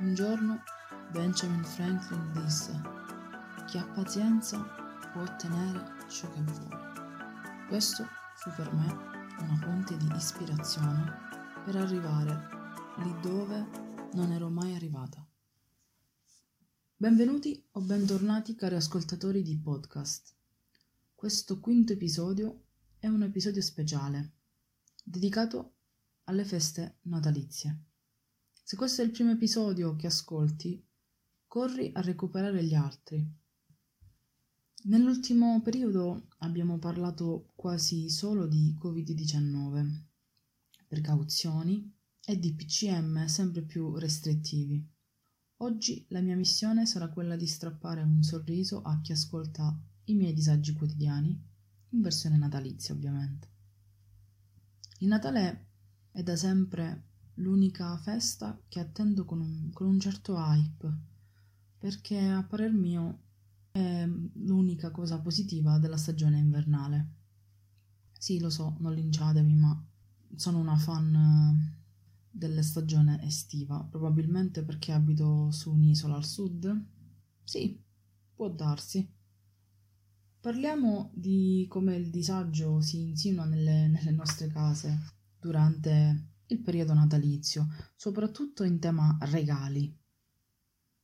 Un giorno Benjamin Franklin disse, chi ha pazienza può ottenere ciò che vuole. Questo fu per me una fonte di ispirazione per arrivare lì dove non ero mai arrivata. Benvenuti o bentornati cari ascoltatori di podcast. Questo quinto episodio è un episodio speciale, dedicato alle feste natalizie. Se questo è il primo episodio che ascolti, corri a recuperare gli altri. Nell'ultimo periodo abbiamo parlato quasi solo di Covid-19, precauzioni e di PCM sempre più restrittivi. Oggi la mia missione sarà quella di strappare un sorriso a chi ascolta i miei disagi quotidiani, in versione natalizia ovviamente. Il Natale è da sempre l'unica festa che attendo con un, con un certo hype, perché a parer mio è l'unica cosa positiva della stagione invernale. Sì, lo so, non linciatemi, ma sono una fan eh, della stagione estiva, probabilmente perché abito su un'isola al sud. Sì, può darsi. Parliamo di come il disagio si insinua nelle, nelle nostre case durante il periodo natalizio, soprattutto in tema regali.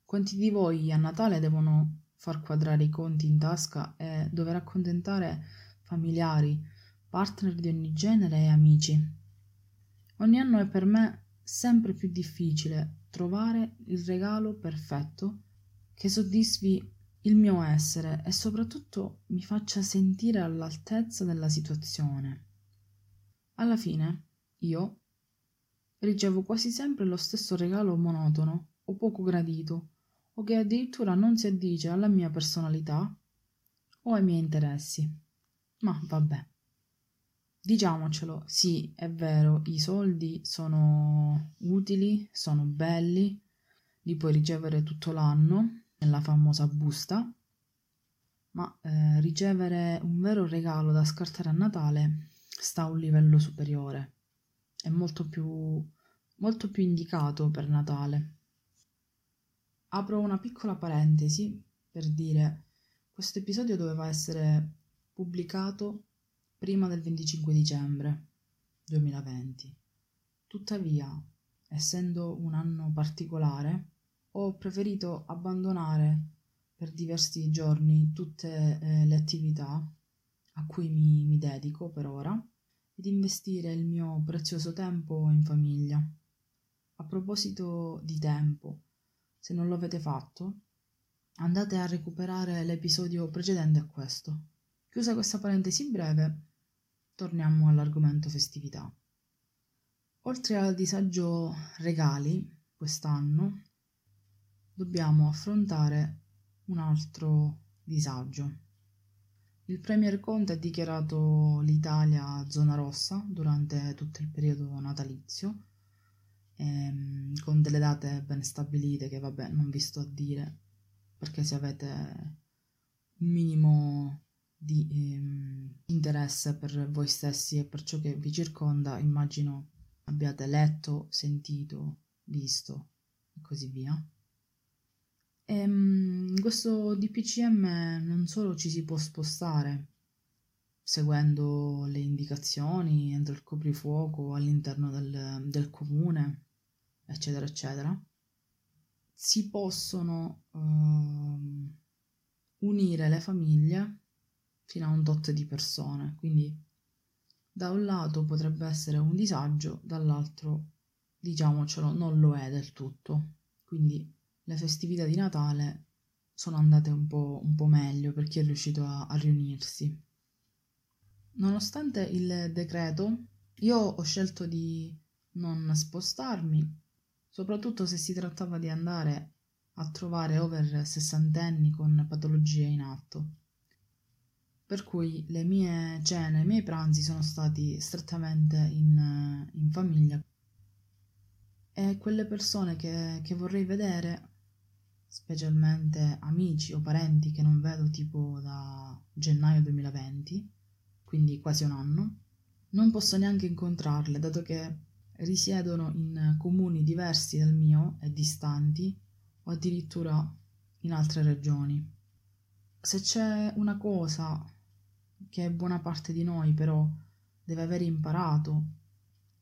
Quanti di voi a Natale devono far quadrare i conti in tasca e dover accontentare familiari, partner di ogni genere e amici? Ogni anno è per me sempre più difficile trovare il regalo perfetto che soddisfi il mio essere e soprattutto mi faccia sentire all'altezza della situazione. Alla fine, io ricevo quasi sempre lo stesso regalo monotono o poco gradito, o che addirittura non si addice alla mia personalità o ai miei interessi. Ma vabbè. Diciamocelo, sì, è vero, i soldi sono utili, sono belli, li puoi ricevere tutto l'anno nella famosa busta, ma eh, ricevere un vero regalo da scartare a Natale sta a un livello superiore è molto più, molto più indicato per Natale. Apro una piccola parentesi per dire questo episodio doveva essere pubblicato prima del 25 dicembre 2020. Tuttavia, essendo un anno particolare, ho preferito abbandonare per diversi giorni tutte eh, le attività a cui mi, mi dedico per ora ed investire il mio prezioso tempo in famiglia. A proposito di tempo, se non lo avete fatto, andate a recuperare l'episodio precedente a questo. Chiusa questa parentesi breve, torniamo all'argomento festività. Oltre al disagio regali, quest'anno, dobbiamo affrontare un altro disagio. Il premier Conte ha dichiarato l'Italia zona rossa durante tutto il periodo natalizio, ehm, con delle date ben stabilite che vabbè non vi sto a dire, perché se avete un minimo di ehm, interesse per voi stessi e per ciò che vi circonda, immagino abbiate letto, sentito, visto e così via. E, ehm, in questo DPCM non solo ci si può spostare seguendo le indicazioni entro il coprifuoco all'interno del, del comune, eccetera, eccetera, si possono uh, unire le famiglie fino a un tot di persone. Quindi da un lato potrebbe essere un disagio, dall'altro, diciamocelo, non lo è del tutto. Quindi le festività di Natale sono andate un po', un po meglio per chi è riuscito a, a riunirsi. Nonostante il decreto, io ho scelto di non spostarmi, soprattutto se si trattava di andare a trovare over sessantenni con patologie in atto. Per cui le mie cene, i miei pranzi sono stati strettamente in, in famiglia e quelle persone che, che vorrei vedere specialmente amici o parenti che non vedo tipo da gennaio 2020, quindi quasi un anno, non posso neanche incontrarle, dato che risiedono in comuni diversi dal mio e distanti o addirittura in altre regioni. Se c'è una cosa che buona parte di noi però deve aver imparato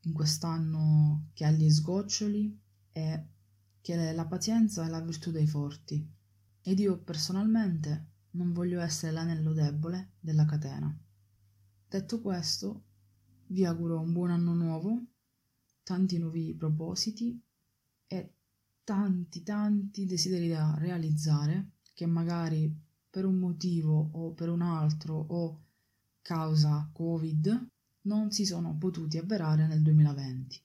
in quest'anno che ha gli sgoccioli è che la pazienza è la virtù dei forti ed io personalmente non voglio essere l'anello debole della catena. Detto questo, vi auguro un buon anno nuovo, tanti nuovi propositi e tanti tanti desideri da realizzare che magari per un motivo o per un altro o causa Covid non si sono potuti avverare nel 2020.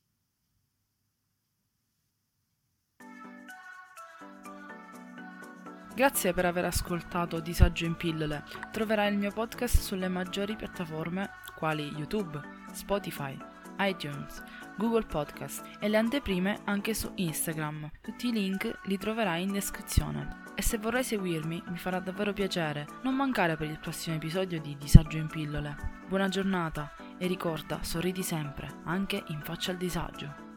Grazie per aver ascoltato Disagio in pillole. Troverai il mio podcast sulle maggiori piattaforme quali YouTube, Spotify, iTunes, Google Podcast e le anteprime anche su Instagram. Tutti i link li troverai in descrizione. E se vorrai seguirmi mi farà davvero piacere non mancare per il prossimo episodio di Disagio in pillole. Buona giornata e ricorda, sorridi sempre, anche in faccia al disagio.